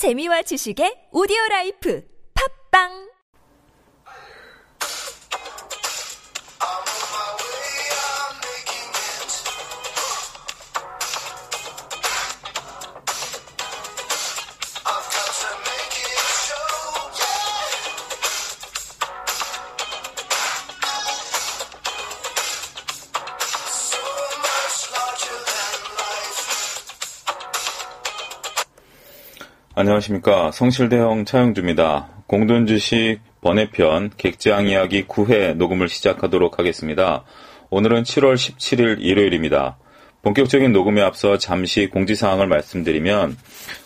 재미와 지식의 오디오 라이프. 팝빵 안녕하십니까. 성실대형 차영주입니다. 공돈주식 번외편 객지항 이야기 9회 녹음을 시작하도록 하겠습니다. 오늘은 7월 17일 일요일입니다. 본격적인 녹음에 앞서 잠시 공지사항을 말씀드리면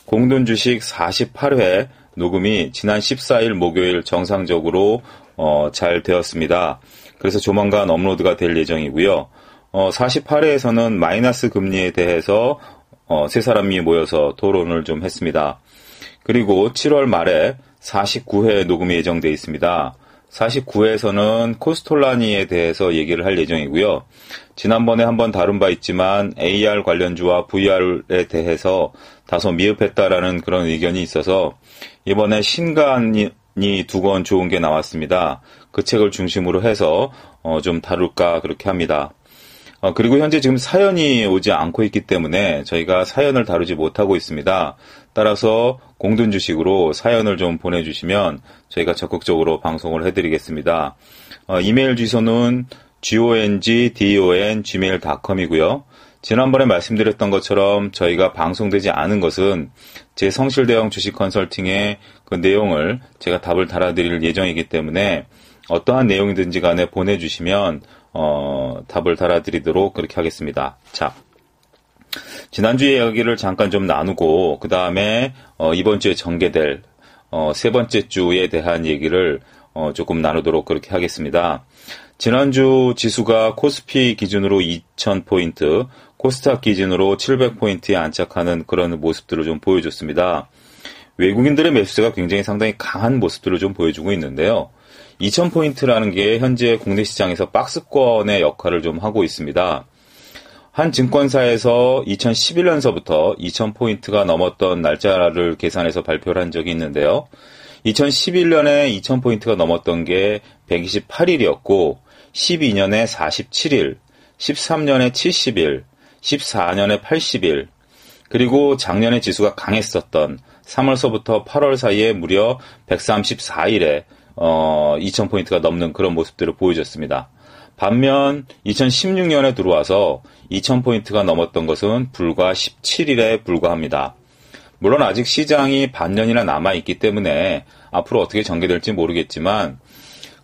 공돈주식 48회 녹음이 지난 14일 목요일 정상적으로 어, 잘 되었습니다. 그래서 조만간 업로드가 될 예정이고요. 어, 48회에서는 마이너스 금리에 대해서 어, 세 사람이 모여서 토론을 좀 했습니다. 그리고 7월 말에 49회 녹음이 예정되어 있습니다. 49회에서는 코스톨라니에 대해서 얘기를 할 예정이고요. 지난번에 한번 다룬 바 있지만 AR 관련주와 VR에 대해서 다소 미흡했다라는 그런 의견이 있어서 이번에 신간이 두 권 좋은 게 나왔습니다. 그 책을 중심으로 해서 어, 좀 다룰까 그렇게 합니다. 어, 그리고 현재 지금 사연이 오지 않고 있기 때문에 저희가 사연을 다루지 못하고 있습니다. 따라서 공돈 주식으로 사연을 좀 보내주시면 저희가 적극적으로 방송을 해드리겠습니다. 어, 이메일 주소는 gongdon gmail.com이고요. 지난번에 말씀드렸던 것처럼 저희가 방송되지 않은 것은 제 성실대형 주식 컨설팅의 그 내용을 제가 답을 달아드릴 예정이기 때문에 어떠한 내용이든지 간에 보내주시면 어, 답을 달아드리도록 그렇게 하겠습니다. 자, 지난주 이야기를 잠깐 좀 나누고 그 다음에 어, 이번 주에 전개될 어, 세 번째 주에 대한 얘기를 어, 조금 나누도록 그렇게 하겠습니다. 지난주 지수가 코스피 기준으로 2000포인트, 코스닥 기준으로 700포인트에 안착하는 그런 모습들을 좀 보여줬습니다. 외국인들의 매수세가 굉장히 상당히 강한 모습들을 좀 보여주고 있는데요. 2000포인트라는 게 현재 국내 시장에서 박스권의 역할을 좀 하고 있습니다. 한 증권사에서 2011년서부터 2000포인트가 넘었던 날짜를 계산해서 발표를 한 적이 있는데요. 2011년에 2000포인트가 넘었던 게 128일이었고, 12년에 47일, 13년에 70일, 14년에 80일, 그리고 작년에 지수가 강했었던 3월서부터 8월 사이에 무려 134일에 어, 2,000포인트가 넘는 그런 모습들을 보여줬습니다. 반면 2016년에 들어와서 2,000포인트가 넘었던 것은 불과 17일에 불과합니다. 물론 아직 시장이 반년이나 남아있기 때문에 앞으로 어떻게 전개될지 모르겠지만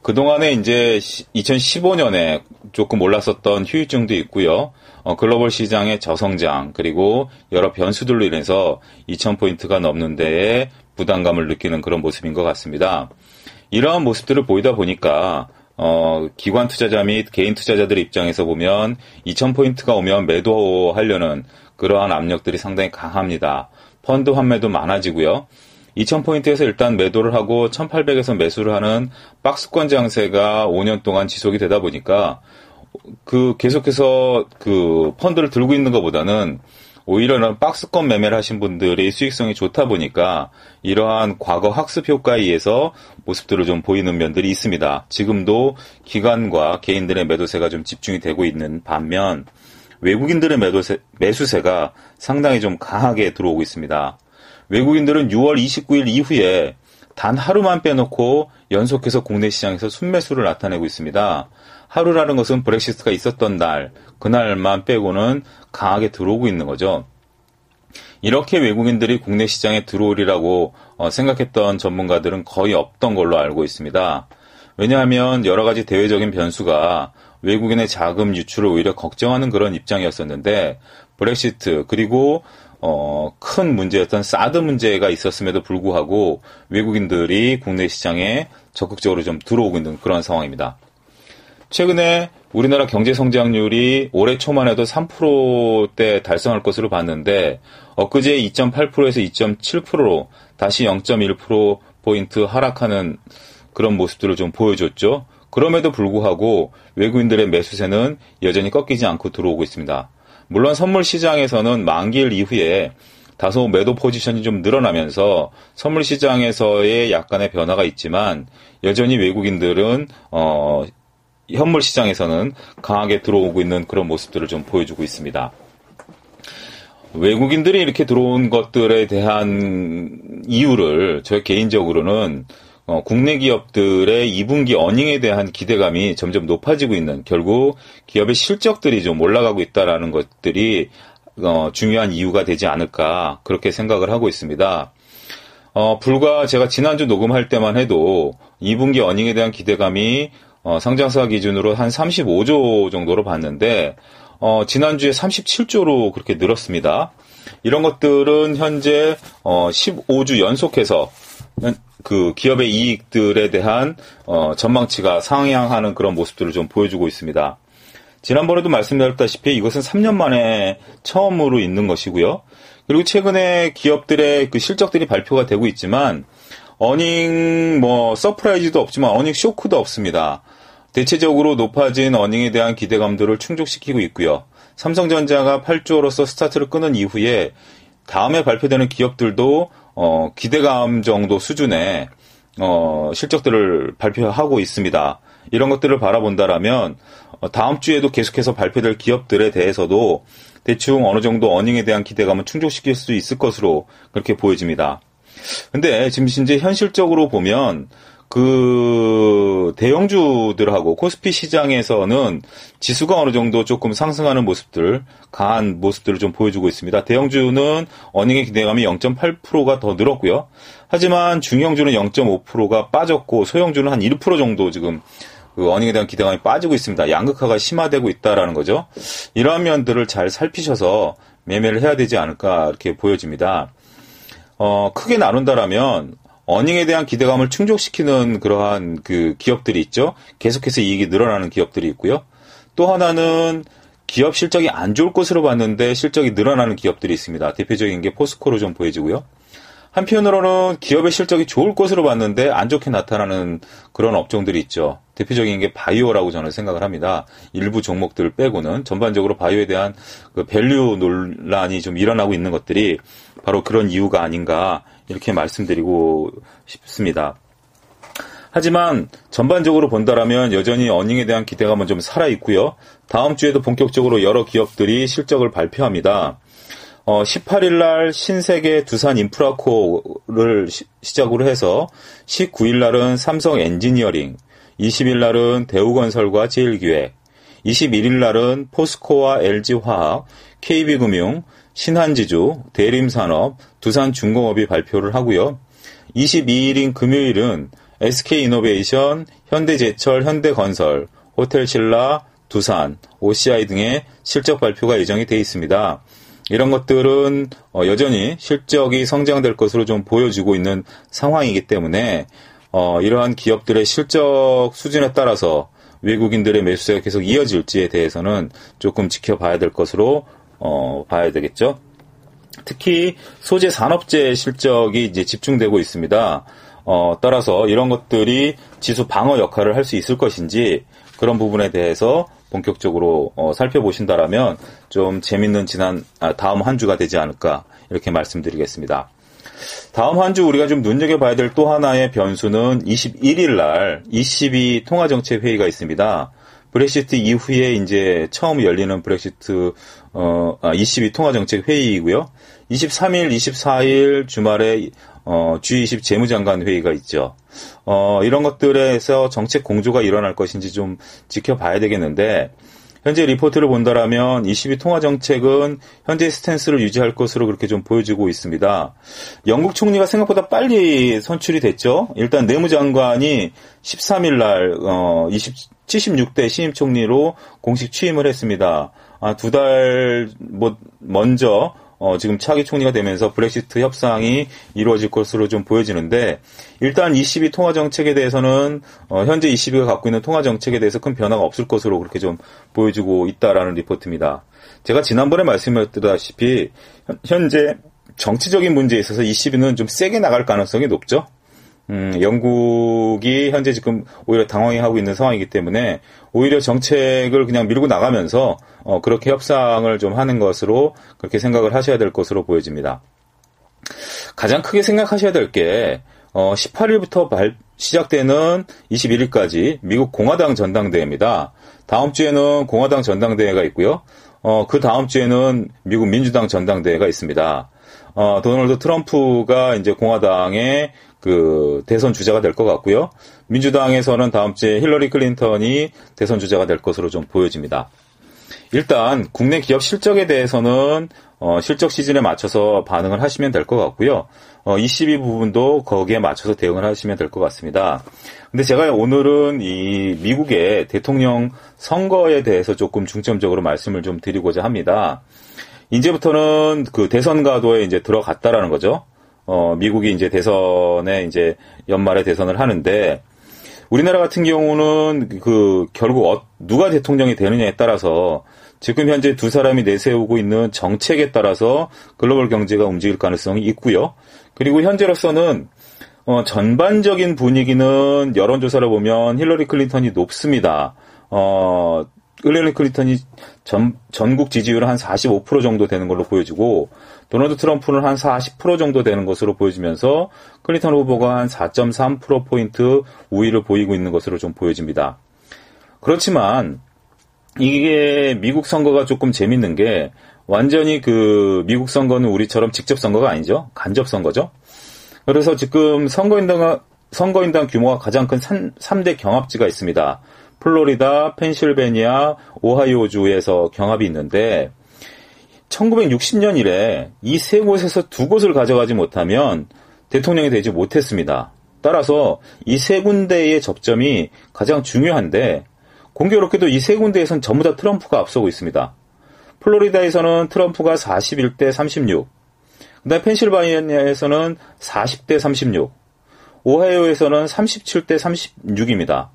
그동안에 이제 2015년에 조금 올랐었던 휴유증도 있고요. 어, 글로벌 시장의 저성장 그리고 여러 변수들로 인해서 2,000포인트가 넘는 데에 부담감을 느끼는 그런 모습인 것 같습니다. 이러한 모습들을 보이다 보니까 어, 기관 투자자 및 개인 투자자들의 입장에서 보면 2,000포인트가 오면 매도하려는 그러한 압력들이 상당히 강합니다. 펀드 환매도 많아지고요. 2,000포인트에서 일단 매도를 하고 1,800에서 매수를 하는 박스권 장세가 5년 동안 지속이 되다 보니까 그 계속해서 그 펀드를 들고 있는 것보다는 오히려 박스권 매매를 하신 분들의 수익성이 좋다 보니까 이러한 과거 학습 효과에 의해서 모습들을 좀 보이는 면들이 있습니다. 지금도 기관과 개인들의 매도세가 좀 집중이 되고 있는 반면 외국인들의 매도세, 매수세가 상당히 좀 강하게 들어오고 있습니다. 외국인들은 6월 29일 이후에 단 하루만 빼놓고 연속해서 국내 시장에서 순매수를 나타내고 있습니다. 하루라는 것은 브렉시트가 있었던 날, 그날만 빼고는 강하게 들어오고 있는 거죠. 이렇게 외국인들이 국내 시장에 들어오리라고 어, 생각했던 전문가들은 거의 없던 걸로 알고 있습니다. 왜냐하면 여러 가지 대외적인 변수가 외국인의 자금 유출을 오히려 걱정하는 그런 입장이었었는데 브렉시트 그리고 어, 큰 문제였던 사드 문제가 있었음에도 불구하고 외국인들이 국내 시장에 적극적으로 좀 들어오고 있는 그런 상황입니다. 최근에 우리나라 경제 성장률이 올해 초만 해도 3%대 달성할 것으로 봤는데 엊그제 2.8%에서 2.7%로 다시 0.1% 포인트 하락하는 그런 모습들을 좀 보여줬죠. 그럼에도 불구하고 외국인들의 매수세는 여전히 꺾이지 않고 들어오고 있습니다. 물론 선물 시장에서는 만기일 이후에 다소 매도 포지션이 좀 늘어나면서 선물 시장에서의 약간의 변화가 있지만 여전히 외국인들은 어, 현물 시장에서는 강하게 들어오고 있는 그런 모습들을 좀 보여주고 있습니다. 외국인들이 이렇게 들어온 것들에 대한 이유를 저 개인적으로는 어, 국내 기업들의 2분기 어닝에 대한 기대감이 점점 높아지고 있는 결국 기업의 실적들이 좀 올라가고 있다라는 것들이 어, 중요한 이유가 되지 않을까 그렇게 생각을 하고 있습니다. 어, 불과 제가 지난주 녹음할 때만 해도 2분기 어닝에 대한 기대감이 어, 상장사 기준으로 한 35조 정도로 봤는데 어, 지난주에 37조로 그렇게 늘었습니다. 이런 것들은 현재 어, 15주 연속해서 그 기업의 이익들에 대한 어, 전망치가 상향하는 그런 모습들을 좀 보여주고 있습니다. 지난번에도 말씀드렸다시피 이것은 3년 만에 처음으로 있는 것이고요. 그리고 최근에 기업들의 그 실적들이 발표가 되고 있지만 earning 뭐 surprise도 없지만 earning shock도 없습니다. 대체적으로 높아진 earning에 대한 기대감들을 충족시키고 있고요. 삼성전자가 8조로서 스타트를 끊은 이후에 다음에 발표되는 기업들도 어, 기대감 정도 수준의 어, 실적들을 발표하고 있습니다. 이런 것들을 바라본다라면 어, 다음 주에도 계속해서 발표될 기업들에 대해서도 대충 어느 정도 어닝에 대한 기대감을 충족시킬 수 있을 것으로 그렇게 보여집니다. 근데 지금 이제 현실적으로 보면 그 대형주들하고 코스피 시장에서는 지수가 어느 정도 조금 상승하는 모습들, 강한 모습들을 좀 보여주고 있습니다. 대형주는 어닝의 기대감이 0.8%가 더 늘었고요. 하지만 중형주는 0.5%가 빠졌고 소형주는 한 1% 정도 지금 그 어닝에 대한 기대감이 빠지고 있습니다. 양극화가 심화되고 있다라는 거죠. 이러한 면들을 잘 살피셔서 매매를 해야 되지 않을까 이렇게 보여집니다. 어, 크게 나눈다라면 어닝에 대한 기대감을 충족시키는 그러한 그 기업들이 있죠. 계속해서 이익이 늘어나는 기업들이 있고요. 또 하나는 기업 실적이 안 좋을 것으로 봤는데 실적이 늘어나는 기업들이 있습니다. 대표적인 게 포스코로 좀 보여지고요. 한편으로는 기업의 실적이 좋을 것으로 봤는데 안 좋게 나타나는 그런 업종들이 있죠. 대표적인 게 바이오라고 저는 생각을 합니다. 일부 종목들을 빼고는 전반적으로 바이오에 대한 그 value 논란이 좀 일어나고 있는 것들이 바로 그런 이유가 아닌가 이렇게 말씀드리고 싶습니다. 하지만 전반적으로 본다라면 여전히 earning에 대한 기대감은 좀 살아 있고요. 다음 주에도 본격적으로 여러 기업들이 실적을 발표합니다. 어, 18일 날 신세계 두산 인프라코를 시, 작으로 해서 19일 날은 삼성 엔지니어링, 20일 날은 대우건설과 제일기획, 21일 날은 포스코와 LG화학, KB금융, 신한지주, 대림산업, 두산중공업이 발표를 하고요. 22일인 금요일은 SK이노베이션, 현대제철, 현대건설, 호텔신라, 두산, OCI 등의 실적 발표가 예정이 되어 있습니다. 이런 것들은 어, 여전히 실적이 성장될 것으로 좀 보여지고 있는 상황이기 때문에 어, 이러한 기업들의 실적 수준에 따라서 외국인들의 매수세가 계속 이어질지에 대해서는 조금 지켜봐야 될 것으로 어, 봐야 되겠죠. 특히 소재 산업재 실적이 이제 집중되고 있습니다. 어, 따라서 이런 것들이 지수 방어 역할을 할 수 있을 것인지 그런 부분에 대해서 본격적으로 어, 살펴보신다라면 좀 재밌는 지난 아, 다음 한 주가 되지 않을까 이렇게 말씀드리겠습니다. 다음 한 주 우리가 좀 눈여겨봐야 될 또 하나의 변수는 21일 날 ECB 통화정책 회의가 있습니다. 브렉시트 이후에 이제 처음 열리는 브렉시트 어, 아, ECB 통화정책 회의이고요. 23일, 24일 주말에 어, G20 재무장관 회의가 있죠. 어, 이런 것들에서 정책 공조가 일어날 것인지 좀 지켜봐야 되겠는데 현재 리포트를 본다라면 22 통화 정책은 현재 스탠스를 유지할 것으로 그렇게 좀 보여지고 있습니다. 영국 총리가 생각보다 빨리 선출이 됐죠. 일단 내무장관이 13일 날 어, 20, 76대 신임 총리로 공식 취임을 했습니다. 아, 두 달 뭐 먼저 어, 지금 차기 총리가 되면서 브렉시트 협상이 이루어질 것으로 좀 보여지는데 일단 ECB 통화 정책에 대해서는 어, 현재 ECB가 갖고 있는 통화 정책에 대해서 큰 변화가 없을 것으로 그렇게 좀 보여지고 있다라는 리포트입니다. 제가 지난번에 말씀드렸다시피 현재 정치적인 문제에 있어서 ECB는 좀 세게 나갈 가능성이 높죠. 음, 영국이 현재 지금 오히려 당황해하고 있는 상황이기 때문에 오히려 정책을 그냥 밀고 나가면서 어, 그렇게 협상을 좀 하는 것으로 그렇게 생각을 하셔야 될 것으로 보여집니다. 가장 크게 생각하셔야 될 게, 어, 18일부터 발, 시작되는 21일까지 미국 공화당 전당대회입니다. 다음 주에는 공화당 전당대회가 있고요. 어, 그 다음 주에는 미국 민주당 전당대회가 있습니다. 어, 도널드 트럼프가 이제 공화당의 그 대선 주자가 될 것 같고요. 민주당에서는 다음 주에 힐러리 클린턴이 대선 주자가 될 것으로 좀 보여집니다. 일단 국내 기업 실적에 대해서는 어, 실적 시즌에 맞춰서 반응을 하시면 될 것 같고요. 어, ECB 부분도 거기에 맞춰서 대응을 하시면 될 것 같습니다. 근데 제가 오늘은 이 미국의 대통령 선거에 대해서 조금 중점적으로 말씀을 좀 드리고자 합니다. 이제부터는 그 대선 가도에 이제 들어갔다라는 거죠. 어, 미국이 이제 대선에 이제 연말에 대선을 하는데 우리나라 같은 경우는 그 결국 어, 누가 대통령이 되느냐에 따라서 지금 현재 두 사람이 내세우고 있는 정책에 따라서 글로벌 경제가 움직일 가능성이 있고요. 그리고 현재로서는 어, 전반적인 분위기는 여론조사를 보면 힐러리 클린턴이 높습니다. 어, 힐러리 클린턴이 전, 전국 지지율은 한45% 정도 되는 걸로 보여지고 도널드 트럼프는 한 40% 정도 되는 것으로 보여지면서 클린턴 후보가 한 4.3%포인트 우위를 보이고 있는 것으로 좀 보여집니다. 그렇지만 이게 미국 선거가 조금 재밌는 게 완전히 그 미국 선거는 우리처럼 직접 선거가 아니죠. 간접 선거죠. 그래서 지금 선거인당, 선거인당 규모가 가장 큰 3, 대 경합지가 있습니다. 플로리다, 펜실베니아, 오하이오주에서 경합이 있는데 1960년 이래 이 세 곳에서 두 곳을 가져가지 못하면 대통령이 되지 못했습니다. 따라서 이 세 군데의 접점이 가장 중요한데 공교롭게도 이 세 군데에선 전부 다 트럼프가 앞서고 있습니다. 플로리다에서는 트럼프가 41대 36, 그다음에 펜실바니아에서는 40대 36, 오하이오에서는 37대 36입니다.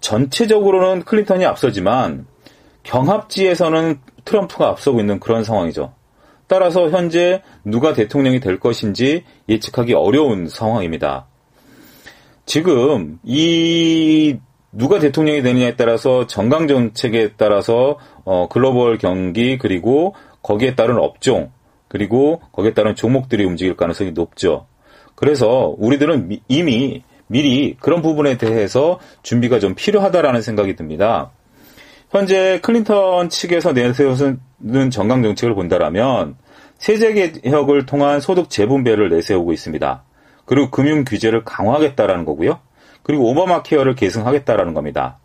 전체적으로는 클린턴이 앞서지만 경합지에서는 트럼프가 앞서고 있는 그런 상황이죠. 따라서 현재 누가 대통령이 될 것인지 예측하기 어려운 상황입니다. 지금 이 누가 대통령이 되느냐에 따라서 정강 정책에 따라서 어, 글로벌 경기 그리고 거기에 따른 업종 그리고 거기에 따른 종목들이 움직일 가능성이 높죠. 그래서 우리들은 미, 이미 미리 그런 부분에 대해서 준비가 좀 필요하다라는 생각이 듭니다. 현재 클린턴 측에서 내세우는 정강 정책을 본다라면 세제 개혁을 통한 소득 재분배를 내세우고 있습니다. 그리고 금융 규제를 강화하겠다라는 거고요. 그리고 오바마 케어를 계승하겠다라는 겁니다.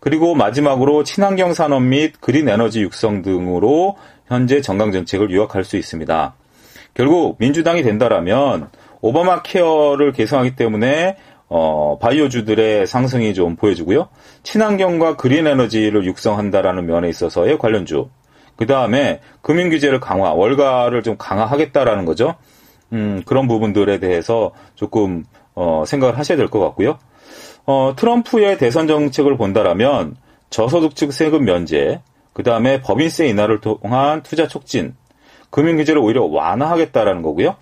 그리고 마지막으로 친환경 산업 및 그린 에너지 육성 등으로 현재 정강 정책을 유학할 수 있습니다. 결국 민주당이 된다라면 오바마 케어를 계승하기 때문에 어, 바이오주들의 상승이 좀 보여지고요. 친환경과 그린 에너지를 육성한다라는 면에 있어서의 관련주. 그 다음에 금융 규제를 강화, 월가를 좀 강화하겠다라는 거죠. 음, 그런 부분들에 대해서 조금, 어, 생각을 하셔야 될 것 같고요. 어, 트럼프의 대선 정책을 본다라면 저소득층 세금 면제, 그 다음에 법인세 인하를 통한 투자 촉진, 금융 규제를 오히려 완화하겠다라는 거고요.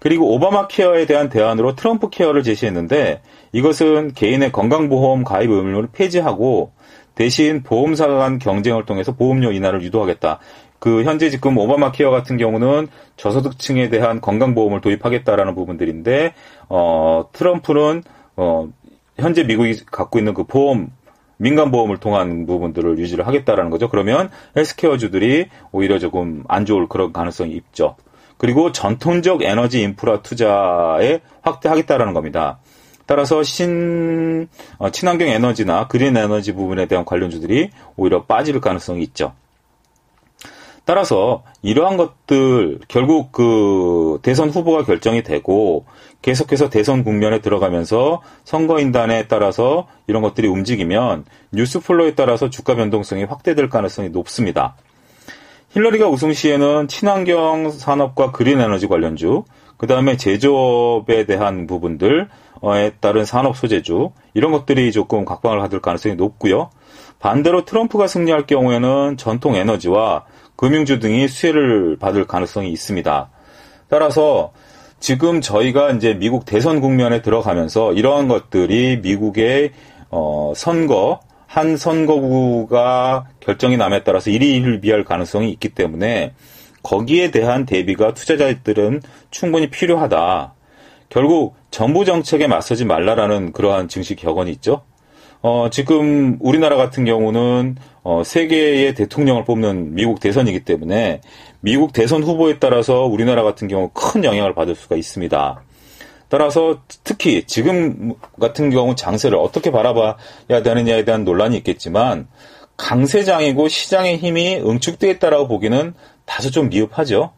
그리고 오바마 케어에 대한 대안으로 트럼프 케어를 제시했는데 이것은 개인의 건강보험 가입 의무를 폐지하고 대신 보험사 간 경쟁을 통해서 보험료 인하를 유도하겠다. 그 현재 지금 오바마 케어 같은 경우는 저소득층에 대한 건강보험을 도입하겠다라는 부분들인데 어 트럼프는 어 현재 미국이 갖고 있는 그 보험 민간 보험을 통한 부분들을 유지를 하겠다라는 거죠. 그러면 헬스케어 주들이 오히려 조금 안 좋을 그런 가능성이 있죠. 그리고 전통적 에너지 인프라 투자에 확대하겠다라는 겁니다. 따라서 신 어, 친환경 에너지나 그린 에너지 부분에 대한 관련주들이 오히려 빠질 가능성이 있죠. 따라서 이러한 것들 결국 그 대선 후보가 결정이 되고 계속해서 대선 국면에 들어가면서 선거인단에 따라서 이런 것들이 움직이면 뉴스 플로에 따라서 주가 변동성이 확대될 가능성이 높습니다. 힐러리가 우승 시에는 친환경 산업과 그린 에너지 관련주, 그 다음에 제조업에 대한 부분들에 따른 산업 소재주, 이런 것들이 조금 각광을 받을 가능성이 높고요. 반대로 트럼프가 승리할 경우에는 전통 에너지와 금융주 등이 수혜를 받을 가능성이 있습니다. 따라서 지금 저희가 이제 미국 대선 국면에 들어가면서 이러한 것들이 미국의 어, 선거 한 선거구가 결정이 남에 따라서 일희일비할 가능성이 있기 때문에 거기에 대한 대비가 투자자들은 충분히 필요하다. 결국 정부 정책에 맞서지 말라라는 그러한 증시 격언이 있죠. 어, 지금 우리나라 같은 경우는 어, 세계의 대통령을 뽑는 미국 대선이기 때문에 미국 대선 후보에 따라서 우리나라 같은 경우 큰 영향을 받을 수가 있습니다. 따라서 특히 지금 같은 경우 장세를 어떻게 바라봐야 되느냐에 대한 논란이 있겠지만 강세장이고 시장의 힘이 응축되었다라고 보기는 다소 좀 미흡하죠.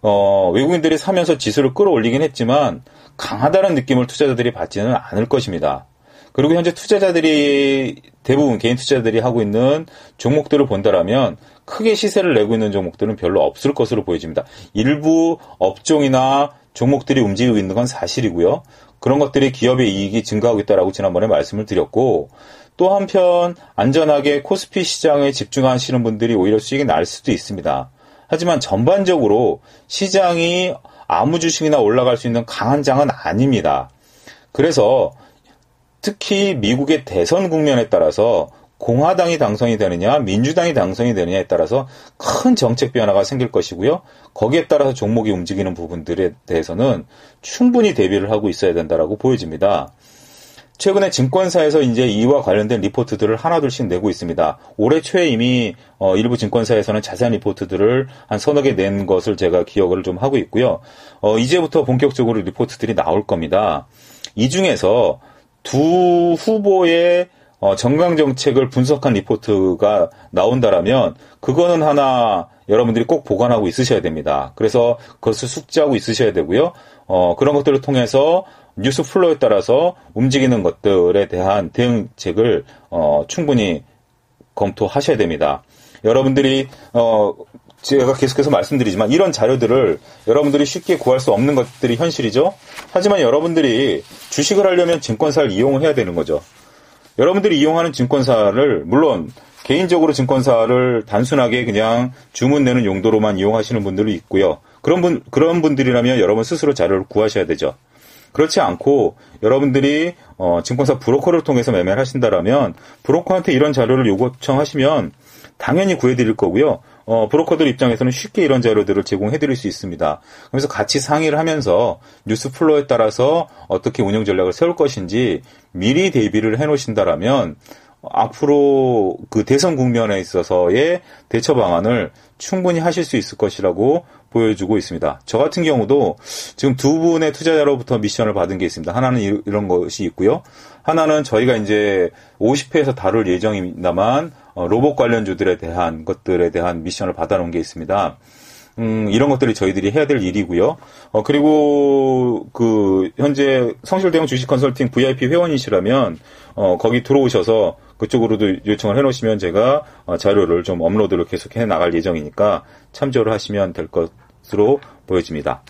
어, 외국인들이 사면서 지수를 끌어올리긴 했지만 강하다는 느낌을 투자자들이 받지는 않을 것입니다. 그리고 현재 투자자들이 대부분 개인 투자자들이 하고 있는 종목들을 본다라면 크게 시세를 내고 있는 종목들은 별로 없을 것으로 보여집니다. 일부 업종이나 종목들이 움직이고 있는 건 사실이고요. 그런 것들이 기업의 이익이 증가하고 있다라고 지난번에 말씀을 드렸고 또 한편 안전하게 코스피 시장에 집중하시는 분들이 오히려 수익이 날 수도 있습니다. 하지만 전반적으로 시장이 아무 주식이나 올라갈 수 있는 강한 장은 아닙니다. 그래서 특히 미국의 대선 국면에 따라서 공화당이 당선이 되느냐, 민주당이 당선이 되느냐에 따라서 큰 정책 변화가 생길 것이고요. 거기에 따라서 종목이 움직이는 부분들에 대해서는 충분히 대비를 하고 있어야 된다라고 보여집니다. 최근에 증권사에서 이제 이와 관련된 리포트들을 하나둘씩 내고 있습니다. 올해 초에 이미 어, 일부 증권사에서는 자세한 리포트들을 한 서너 개 낸 것을 제가 기억을 좀 하고 있고요. 어, 이제부터 본격적으로 리포트들이 나올 겁니다. 이 중에서 두 후보의 어, 정강 정책을 분석한 리포트가 나온다라면 그거는 하나 여러분들이 꼭 보관하고 있으셔야 됩니다. 그래서 그것을 숙지하고 있으셔야 되고요. 어, 그런 것들을 통해서 뉴스 플로에 따라서 움직이는 것들에 대한 대응책을 어, 충분히 검토하셔야 됩니다. 여러분들이 어, 제가 계속해서 말씀드리지만 이런 자료들을 여러분들이 쉽게 구할 수 없는 것들이 현실이죠. 하지만 여러분들이 주식을 하려면 증권사를 이용을 해야 되는 거죠. 여러분들이 이용하는 증권사를 물론 개인적으로 증권사를 단순하게 그냥 주문 내는 용도로만 이용하시는 분들도 있고요. 그런 분 그런 분들이라면 여러분 스스로 자료를 구하셔야 되죠. 그렇지 않고 여러분들이 어, 증권사 브로커를 통해서 매매를 하신다라면 브로커한테 이런 자료를 요청하시면 당연히 구해드릴 거고요. 어, 브로커들 입장에서는 쉽게 이런 자료들을 제공해드릴 수 있습니다. 그래서 같이 상의를 하면서 뉴스 플로에 따라서 어떻게 운영 전략을 세울 것인지 미리 대비를 해놓으신다라면 앞으로 그 대선 국면에 있어서의 대처 방안을 충분히 하실 수 있을 것이라고 보여주고 있습니다. 저 같은 경우도 지금 두 분의 투자자로부터 미션을 받은 게 있습니다. 하나는 이런 것이 있고요. 하나는 저희가 이제 50회에서 다룰 예정입니다만 어, 로봇 관련주들에 대한 것들에 대한 미션을 받아놓은 게 있습니다. 음, 이런 것들이 저희들이 해야 될 일이고요. 어, 그리고 그 현재 성실대형 주식 컨설팅 VIP 회원이시라면 어, 거기 들어오셔서 그쪽으로도 요청을 해놓으시면 제가 어, 자료를 좀 업로드를 계속 해 나갈 예정이니까 참조를 하시면 될 것으로 보여집니다.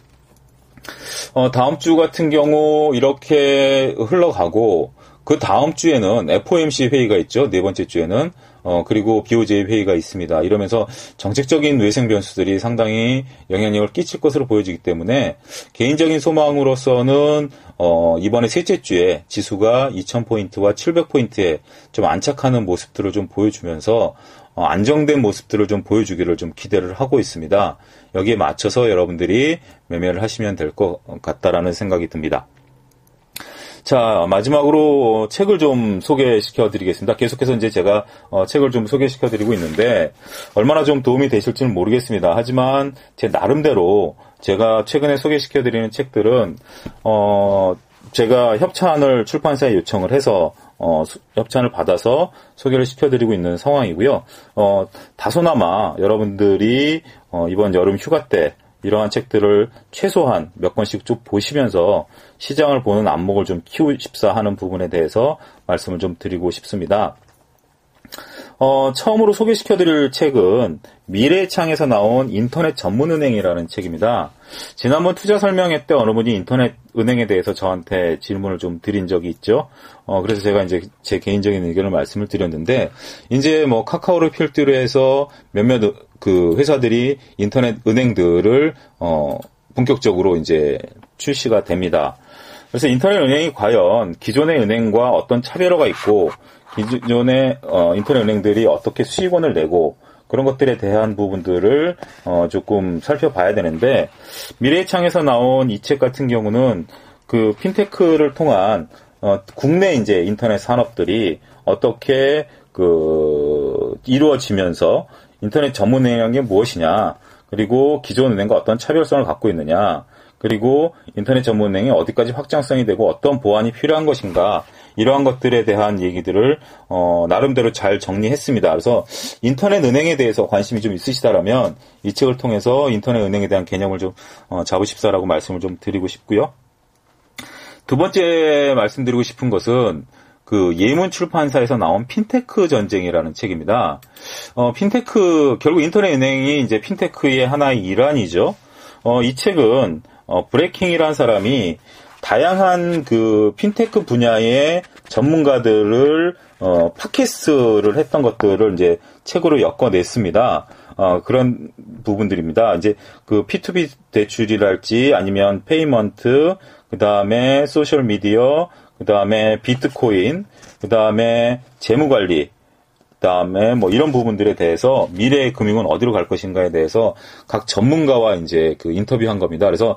어, 다음 주 같은 경우 이렇게 흘러가고 그 다음 주에는 FOMC 회의가 있죠. 네 번째 주에는 어, 그리고 BOJ 회의가 있습니다. 이러면서 정책적인 외생 변수들이 상당히 영향력을 끼칠 것으로 보여지기 때문에 개인적인 소망으로서는 어, 이번에 셋째 주에 지수가 2000포인트와 700포인트에 좀 안착하는 모습들을 좀 보여주면서 어, 안정된 모습들을 좀 보여주기를 좀 기대를 하고 있습니다. 여기에 맞춰서 여러분들이 매매를 하시면 될 것 같다라는 생각이 듭니다. 자, 마지막으로 책을 좀 소개시켜 드리겠습니다. 계속해서 이제 제가 어, 책을 좀 소개시켜 드리고 있는데 얼마나 좀 도움이 되실지는 모르겠습니다. 하지만 제 나름대로 제가 최근에 소개시켜 드리는 책들은 어 제가 협찬을 출판사에 요청을 해서 어, 협찬을 받아서 소개를 시켜드리고 있는 상황이고요. 어, 다소나마 여러분들이 어, 이번 여름 휴가 때 이러한 책들을 최소한 몇 권씩 쭉 보시면서 시장을 보는 안목을 좀 키우십사 하는 부분에 대해서 말씀을 좀 드리고 싶습니다. 어, 처음으로 소개시켜드릴 책은 미래창에서 나온 인터넷 전문은행이라는 책입니다. 지난번 투자 설명회 때 어느 분이 인터넷 은행에 대해서 저한테 질문을 좀 드린 적이 있죠. 어, 그래서 제가 이제 제 개인적인 의견을 말씀을 드렸는데, 이제 뭐 카카오를 필두로 해서 몇몇 그 회사들이 인터넷 은행들을, 어, 본격적으로 이제 출시가 됩니다. 그래서 인터넷 은행이 과연 기존의 은행과 어떤 차별화가 있고 기존의 어, 인터넷 은행들이 어떻게 수익원을 내고 그런 것들에 대한 부분들을 어, 조금 살펴봐야 되는데 미래의 창에서 나온 이 책 같은 경우는 그 핀테크를 통한 어, 국내 이제 인터넷 산업들이 어떻게 그 이루어지면서 인터넷 전문 은행이 무엇이냐 그리고 기존 은행과 어떤 차별성을 갖고 있느냐 그리고 인터넷 전문 은행이 어디까지 확장성이 되고 어떤 보완이 필요한 것인가 이러한 것들에 대한 얘기들을 어, 나름대로 잘 정리했습니다. 그래서 인터넷 은행에 대해서 관심이 좀 있으시다라면 이 책을 통해서 인터넷 은행에 대한 개념을 좀 어, 잡으십사라고 말씀을 좀 드리고 싶고요. 두 번째 말씀드리고 싶은 것은 그 예문 출판사에서 나온 핀테크 전쟁이라는 책입니다. 어, 핀테크 결국 인터넷 은행이 이제 핀테크의 하나의 일환이죠. 어, 이 책은 어, 브렛 킹이라는 사람이 다양한 그 핀테크 분야의 전문가들을 어, 팟캐스트를 했던 것들을 이제 책으로 엮어냈습니다. 어, 그런 부분들입니다. 이제 그 P2P 대출이랄지 아니면 payment, 그 다음에 소셜 미디어, 그 다음에 비트코인, 그 다음에 재무관리, 그 다음에 뭐 이런 부분들에 대해서 미래의 금융은 어디로 갈 것인가에 대해서 각 전문가와 이제 그 인터뷰한 겁니다. 그래서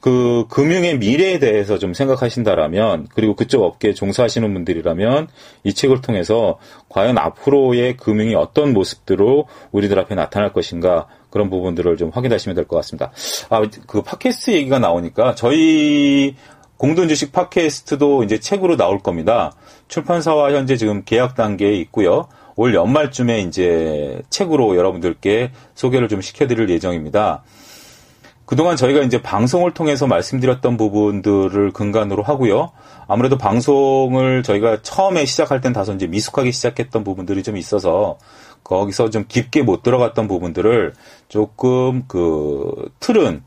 그 금융의 미래에 대해서 좀 생각하신다라면 그리고 그쪽 업계에 종사하시는 분들이라면 이 책을 통해서 과연 앞으로의 금융이 어떤 모습들로 우리들 앞에 나타날 것인가 그런 부분들을 좀 확인하시면 될 것 같습니다. 아, 그 팟캐스트 얘기가 나오니까 저희 공돈 주식 팟캐스트도 이제 책으로 나올 겁니다. 출판사와 현재 지금 계약 단계에 있고요. 올 연말쯤에 이제 책으로 여러분들께 소개를 좀 시켜드릴 예정입니다. 그동안 저희가 이제 방송을 통해서 말씀드렸던 부분들을 근간으로 하고요. 아무래도 방송을 저희가 처음에 시작할 땐 다소 이제 미숙하게 시작했던 부분들이 좀 있어서 거기서 좀 깊게 못 들어갔던 부분들을 조금 그 틀은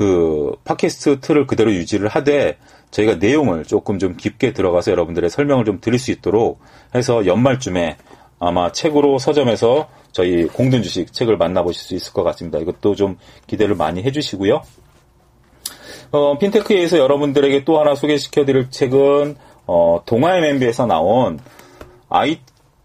그 팟캐스트 틀을 그대로 유지를 하되 저희가 내용을 조금 좀 깊게 들어가서 여러분들의 설명을 좀 드릴 수 있도록 해서 연말쯤에 아마 책으로 서점에서 저희 공든 주식 책을 만나보실 수 있을 것 같습니다. 이것도 좀 기대를 많이 해주시고요. 어, 핀테크에서 여러분들에게 또 하나 소개시켜 드릴 책은 어, 동아 MNB에서 나온 아이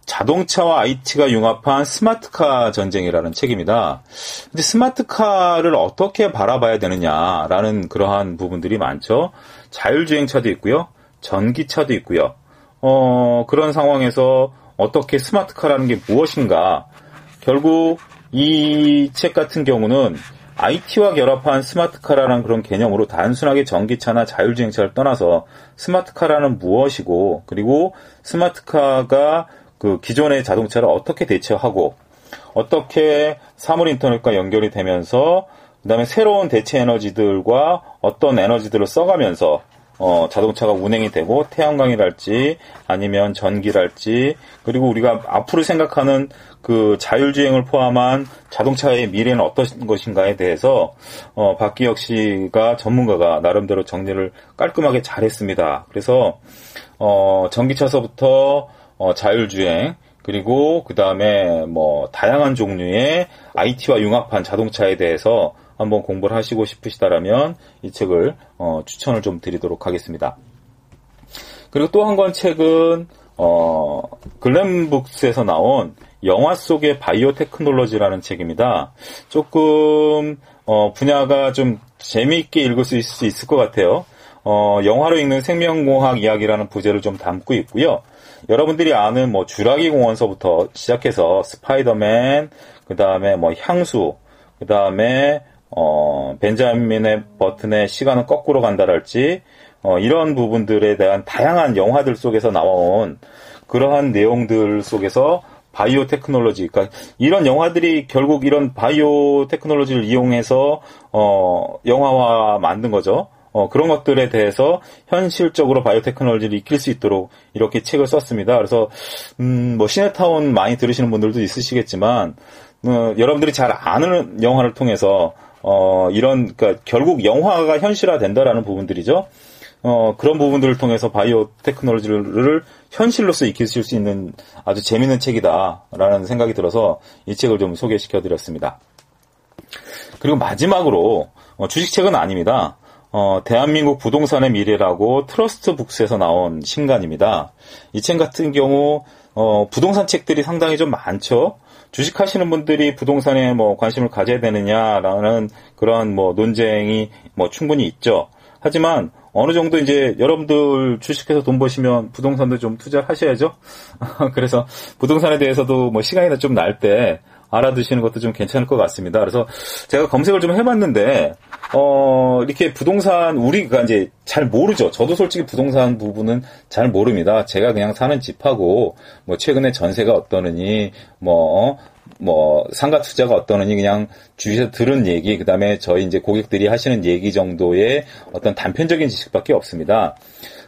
자동차와 IT가 융합한 스마트카 전쟁이라는 책입니다. 근데 스마트카를 어떻게 바라봐야 되느냐라는 그러한 부분들이 많죠. 자율주행차도 있고요. 전기차도 있고요. 어, 그런 상황에서 어떻게 스마트카라는 게 무엇인가. 결국 이 책 같은 경우는 IT와 결합한 스마트카라는 그런 개념으로 단순하게 전기차나 자율주행차를 떠나서 스마트카라는 무엇이고 그리고 스마트카가 그 기존의 자동차를 어떻게 대체하고 어떻게 사물 인터넷과 연결이 되면서 그다음에 새로운 대체 에너지들과 어떤 에너지들을 써가면서 어, 자동차가 운행이 되고 태양광이랄지 아니면 전기랄지 그리고 우리가 앞으로 생각하는 그 자율주행을 포함한 자동차의 미래는 어떤 것인가에 대해서 어, 박기혁 씨가 전문가가 나름대로 정리를 깔끔하게 잘했습니다. 그래서 어, 전기차서부터 어, 자율주행 그리고 그 다음에 뭐 다양한 종류의 IT와 융합한 자동차에 대해서 한번 공부를 하시고 싶으시다라면 이 책을 어, 추천을 좀 드리도록 하겠습니다. 그리고 또 한 권 책은 어, 글램북스에서 나온 영화 속의 바이오 테크놀로지라는 책입니다. 조금 어, 분야가 좀 재미있게 읽을 수 있을, 있을 것 같아요. 어, 영화로 읽는 생명공학 이야기라는 부제를 좀 담고 있고요. 여러분들이 아는 뭐 주라기 공원서부터 시작해서 스파이더맨, 그 다음에 뭐 향수, 그 다음에 어, 벤자민의 버튼의 시간은 거꾸로 간다랄지, 어, 이런 부분들에 대한 다양한 영화들 속에서 나온 그러한 내용들 속에서 바이오 테크놀로지, 그러니까 이런 영화들이 결국 이런 바이오 테크놀로지를 이용해서 어, 영화화 만든 거죠. 어, 그런 것들에 대해서 현실적으로 바이오 테크놀로지를 익힐 수 있도록 이렇게 책을 썼습니다. 그래서 음, 뭐 시네타운 많이 들으시는 분들도 있으시겠지만 어, 여러분들이 잘 아는 영화를 통해서 어, 이런, 그니까 결국 영화가 현실화 된다라는 부분들이죠. 어, 그런 부분들을 통해서 바이오 테크놀로지를 현실로서 익힐 수 있는 아주 재밌는 책이다라는 생각이 들어서 이 책을 좀 소개시켜 드렸습니다. 그리고 마지막으로 어, 주식책은 아닙니다. 어, 대한민국 부동산의 미래라고 트러스트 북스에서 나온 신간입니다. 이 책 같은 경우 어, 부동산 책들이 상당히 좀 많죠. 주식 하시는 분들이 부동산에 뭐 관심을 가져야 되느냐라는 그런 뭐 논쟁이 뭐 충분히 있죠. 하지만 어느 정도 이제 여러분들 주식해서 돈 버시면 부동산도 좀 투자를 하셔야죠. 그래서 부동산에 대해서도 뭐 시간이나 좀 날 때 알아두시는 것도 좀 괜찮을 것 같습니다. 그래서 제가 검색을 좀 해봤는데 어 이렇게 부동산 우리가 이제 잘 모르죠. 저도 솔직히 부동산 부분은 잘 모릅니다. 제가 그냥 사는 집하고 뭐 최근에 전세가 어떠느니 뭐뭐 상가 투자가 어떠느니 그냥 주위에서 들은 얘기 그다음에 저희 이제 고객들이 하시는 얘기 정도의 어떤 단편적인 지식밖에 없습니다.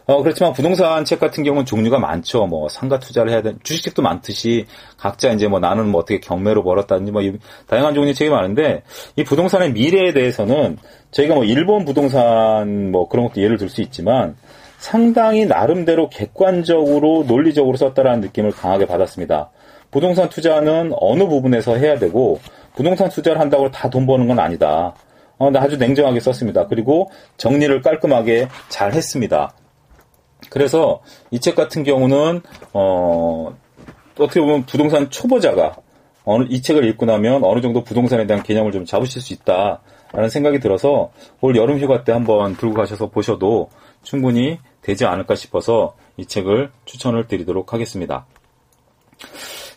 어, 그렇지만 부동산 책 같은 경우는 종류가 많죠. 뭐, 상가 투자를 해야 되는, 주식책도 많듯이, 각자 이제 뭐, 나는 뭐, 어떻게 경매로 벌었다든지, 뭐, 다양한 종류의 책이 많은데, 이 부동산의 미래에 대해서는, 저희가 뭐, 일본 부동산, 뭐, 그런 것도 예를 들 수 있지만, 상당히 나름대로 객관적으로, 논리적으로 썼다라는 느낌을 강하게 받았습니다. 부동산 투자는 어느 부분에서 해야 되고 부동산 투자를 한다고 다 돈 버는 건 아니다. 어, 아주 냉정하게 썼습니다. 그리고 정리를 깔끔하게 잘 했습니다. 그래서 이 책 같은 경우는 어, 어떻게 보면 부동산 초보자가 어느 이 책을 읽고 나면 어느 정도 부동산에 대한 개념을 좀 잡으실 수 있다라는 생각이 들어서 올 여름 휴가 때 한번 들고 가셔서 보셔도 충분히 되지 않을까 싶어서 이 책을 추천을 드리도록 하겠습니다.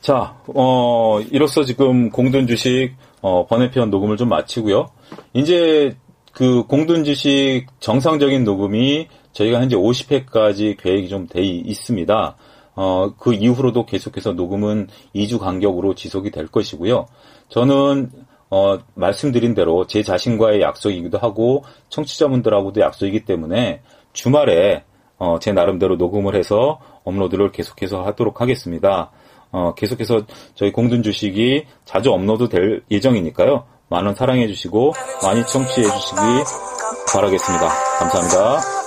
자, 어, 이로써 지금 공든 주식, 어, 번외편 녹음을 좀 마치고요. 이제 그 공든 주식 정상적인 녹음이 저희가 현재 50회까지 계획이 좀 돼 있습니다. 어, 그 이후로도 계속해서 녹음은 2주 간격으로 지속이 될 것이고요. 저는 어, 말씀드린 대로 제 자신과의 약속이기도 하고 청취자분들하고도 약속이기 때문에 주말에 어, 제 나름대로 녹음을 해서 업로드를 계속해서 하도록 하겠습니다. 어, 계속해서 저희 공든 주식이 자주 업로드 될 예정이니까요. 많은 사랑해 주시고 많이 청취해 주시기 바라겠습니다. 감사합니다.